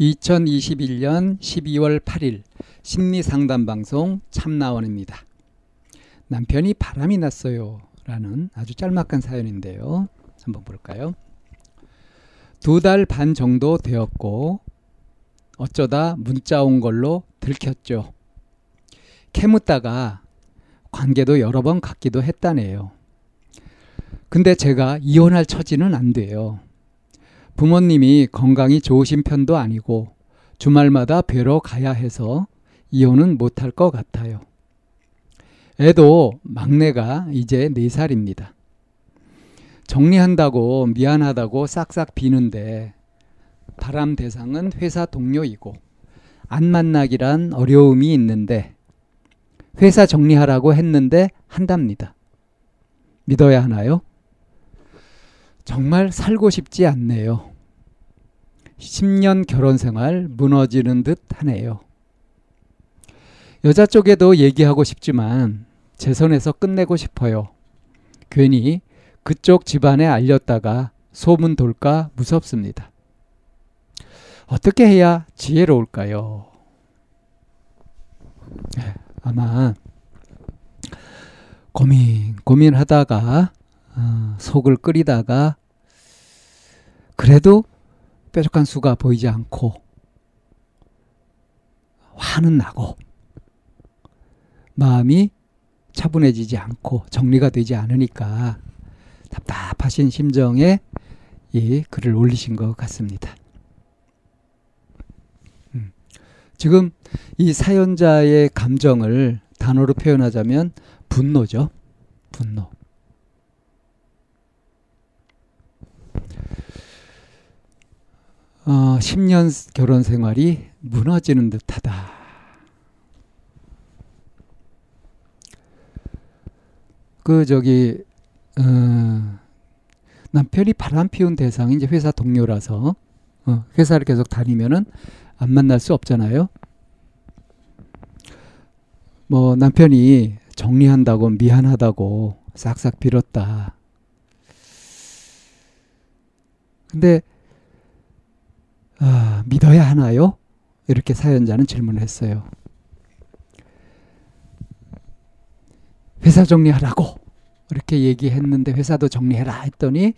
2021년 12월 8일 심리 상담 방송 참나원입니다. 남편이 바람이 났어요. 라는 아주 짤막한 사연인데요. 한번 볼까요? 두 달 반 정도 되었고 어쩌다 문자 온 걸로 들켰죠. 캐묻다가 관계도 여러 번 갖기도 했다네요. 근데 제가 이혼할 처지는 안 돼요. 부모님이 건강이 좋으신 편도 아니고 주말마다 뵈러 가야 해서 이혼은 못할 것 같아요. 애도 막내가 이제 4살입니다. 정리한다고 미안하다고 싹싹 비는데 바람 대상은 회사 동료이고 안 만나기란 어려움이 있는데 회사 정리하라고 했는데 한답니다. 믿어야 하나요? 정말 살고 싶지 않네요. 10년 결혼 생활 무너지는 듯 하네요. 여자 쪽에도 얘기하고 싶지만 제 손에서 끝내고 싶어요. 괜히 그쪽 집안에 알렸다가 소문 돌까 무섭습니다. 어떻게 해야 지혜로울까요? 네, 아마 고민 고민하다가 어, 속을 끓이다가 그래도 뾰족한 수가 보이지 않고 화는 나고 마음이 차분해지지 않고 정리가 되지 않으니까 답답하신 심정에 이 글을 올리신 것 같습니다. 음. 지금 이 사연자의 감정을 단어로 표현하자면 분노죠. 분노. 어, 10년 결혼 생활이 무너지는 듯하다. 그 저기 어, 남편이 바람 피운 대상이 이제 회사 동료라서 어, 회사를 계속 다니면은 안 만날 수 없잖아요. 뭐 남편이 정리한다고 미안하다고 싹싹 빌었다. 근데 아, 믿어야 하나요? 이렇게 사연자는 질문을 했어요. 회사 정리하라고 이렇게 얘기했는데 회사도 정리해라 했더니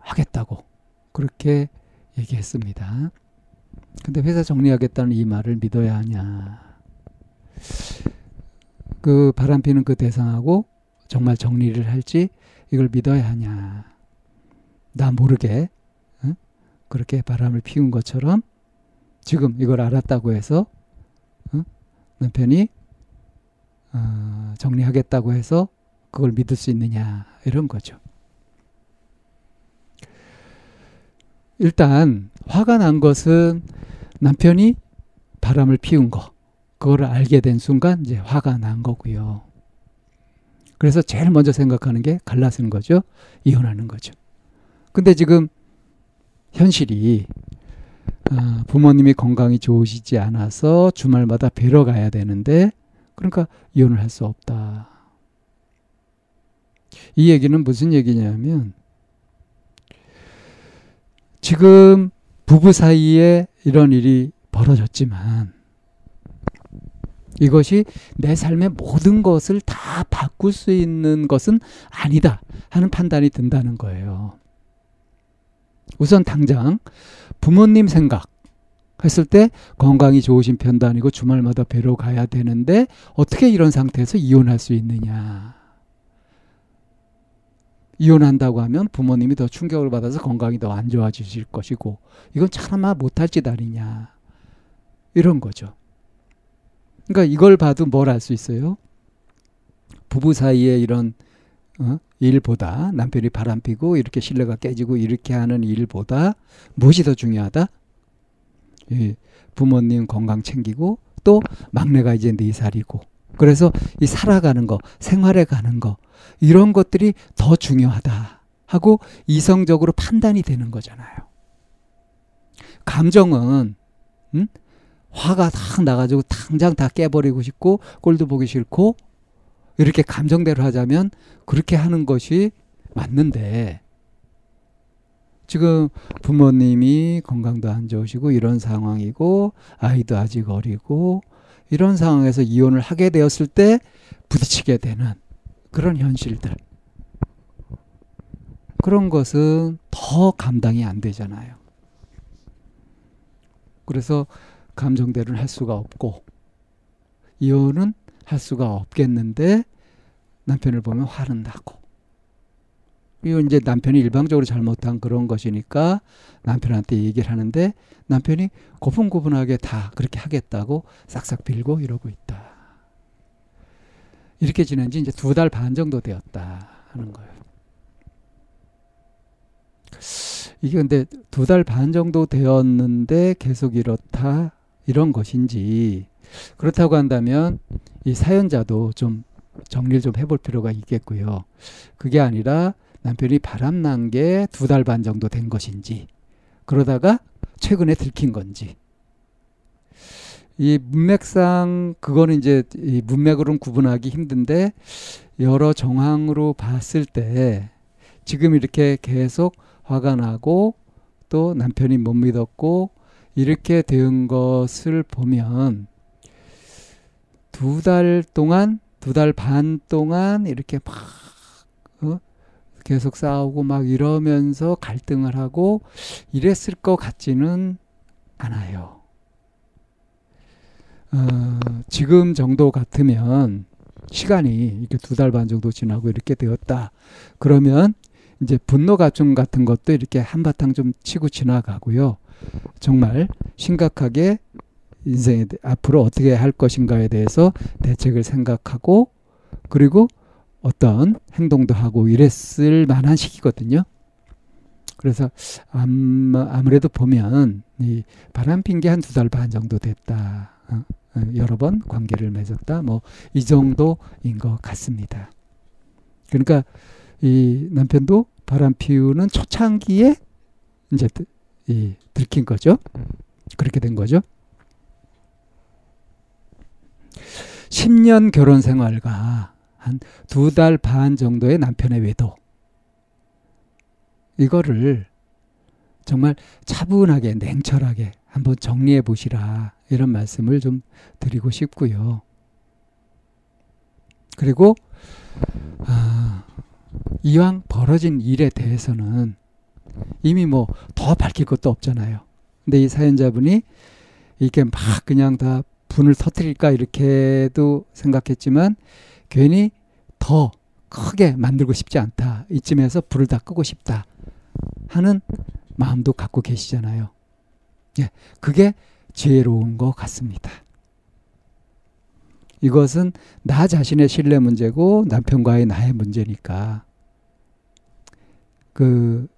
하겠다고 그렇게 얘기했습니다. 근데 회사 정리하겠다는 이 말을 믿어야 하냐. 그 바람피는 그 대상하고 정말 정리를 할지 이걸 믿어야 하냐. 나 모르게 그렇게 바람을 피운 것처럼 지금 이걸 알았다고 해서 어? 남편이 어, 정리하겠다고 해서 그걸 믿을 수 있느냐 이런 거죠. 일단 화가 난 것은 남편이 바람을 피운 거 그거를 알게 된 순간 이제 화가 난 거고요. 그래서 제일 먼저 생각하는 게 갈라서는 거죠. 이혼하는 거죠. 근데 지금 현실이 어, 부모님이 건강이 좋으시지 않아서 주말마다 뵈러 가야 되는데 그러니까 이혼을 할 수 없다. 이 얘기는 무슨 얘기냐면 지금 부부 사이에 이런 일이 벌어졌지만 이것이 내 삶의 모든 것을 다 바꿀 수 있는 것은 아니다 하는 판단이 든다는 거예요. 우선 당장 부모님 생각 했을 때 건강이 좋으신 편도 아니고 주말마다 뵈러 가야 되는데 어떻게 이런 상태에서 이혼할 수 있느냐. 이혼한다고 하면 부모님이 더 충격을 받아서 건강이 더 안 좋아지실 것이고 이건 차마 못할 짓 아니냐. 이런 거죠. 그러니까 이걸 봐도 뭘 알 수 있어요? 부부 사이에 이런 어? 일보다 남편이 바람 피고 이렇게 신뢰가 깨지고 이렇게 하는 일보다 무엇이 더 중요하다? 예, 부모님 건강 챙기고 또 막내가 이제 네 살이고 그래서 이 살아가는 거 생활해 가는 거 이런 것들이 더 중요하다 하고 이성적으로 판단이 되는 거잖아요. 감정은 음? 화가 탁 나가지고 당장 다 깨버리고 싶고 꼴도 보기 싫고 이렇게 감정대로 하자면 그렇게 하는 것이 맞는데 지금 부모님이 건강도 안 좋으시고 이런 상황이고 아이도 아직 어리고 이런 상황에서 이혼을 하게 되었을 때 부딪히게 되는 그런 현실들 그런 것은 더 감당이 안 되잖아요. 그래서 감정대로는 할 수가 없고 이혼은 할 수가 없겠는데 남편을 보면 화는 나고 그리고 이제 남편이 일방적으로 잘못한 그런 것이니까 남편한테 얘기를 하는데 남편이 고분고분하게 다 그렇게 하겠다고 싹싹 빌고 이러고 있다. 이렇게 지낸 지 이제 두 달 반 정도 되었다 하는 거예요. 이게 근데 두 달 반 정도 되었는데 계속 이렇다 이런 것인지 그렇다고 한다면 이 사연자도 좀 정리를 좀 해볼 필요가 있겠고요. 그게 아니라 남편이 바람난 게 두 달 반 정도 된 것인지 그러다가 최근에 들킨 건지 이 문맥상 그거는 이제 이 문맥으로는 구분하기 힘든데 여러 정황으로 봤을 때 지금 이렇게 계속 화가 나고 또 남편이 못 믿었고 이렇게 된 것을 보면 두 달 동안 두 달 반 동안 이렇게 막 어? 계속 싸우고 막 이러면서 갈등을 하고 이랬을 것 같지는 않아요. 어, 지금 정도 같으면 시간이 이렇게 두 달 반 정도 지나고 이렇게 되었다. 그러면 이제 분노 가중 같은 것도 이렇게 한바탕 좀 치고 지나가고요. 정말 심각하게 인생에 앞으로 어떻게 할 것인가에 대해서 대책을 생각하고 그리고 어떤 행동도 하고 이랬을 만한 시기거든요. 그래서 아무래도 보면 이 바람 핀게 한 두 달 반 정도 됐다. 어, 어, 여러 번 관계를 맺었다. 뭐 이 정도인 것 같습니다. 그러니까 이 남편도 바람 피우는 초창기에 이제 이 들킨 거죠. 그렇게 된 거죠. 10년 결혼 생활과 한 두 달 반 정도의 남편의 외도. 이거를 정말 차분하게, 냉철하게 한번 정리해 보시라. 이런 말씀을 좀 드리고 싶고요. 그리고, 아, 이왕 벌어진 일에 대해서는 이미 뭐 더 밝힐 것도 없잖아요. 근데 이 사연자분이 이게 막 그냥 다 분을 터뜨릴까 이렇게도 생각했지만 괜히 더 크게 만들고 싶지 않다. 이쯤에서 불을 다 끄고 싶다. 하는 마음도 갖고 계시잖아요. 예, 그게 지혜로운 것 같습니다. 이것은 나 자신의 신뢰 문제고 남편과의 나의 문제니까 그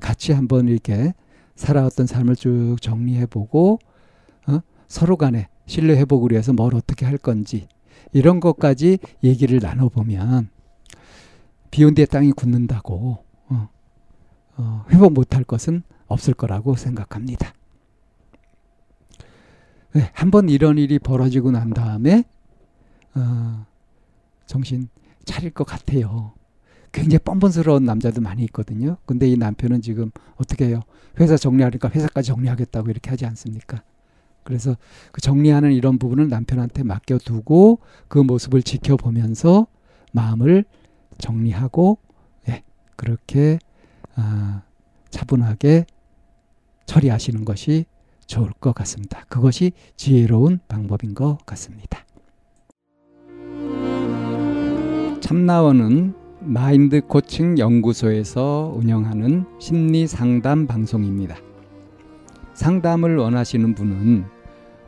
같이 한번 이렇게 살아왔던 삶을 쭉 정리해 보고 어? 서로 간에 신뢰 회복을 위해서 뭘 어떻게 할 건지 이런 것까지 얘기를 나눠보면 비온 뒤에 땅이 굳는다고 어, 어, 회복 못할 것은 없을 거라고 생각합니다. 네, 한번 이런 일이 벌어지고 난 다음에 어, 정신 차릴 것 같아요. 굉장히 뻔뻔스러운 남자도 많이 있거든요. 근데 이 남편은 지금 어떻게 해요? 회사 정리하니까 회사까지 정리하겠다고 이렇게 하지 않습니까? 그래서 그 정리하는 이런 부분을 남편한테 맡겨두고 그 모습을 지켜보면서 마음을 정리하고 예, 그렇게 아, 차분하게 처리하시는 것이 좋을 것 같습니다. 그것이 지혜로운 방법인 것 같습니다. 참나원은 마인드 코칭 연구소에서 운영하는 심리 상담 방송입니다. 상담을 원하시는 분은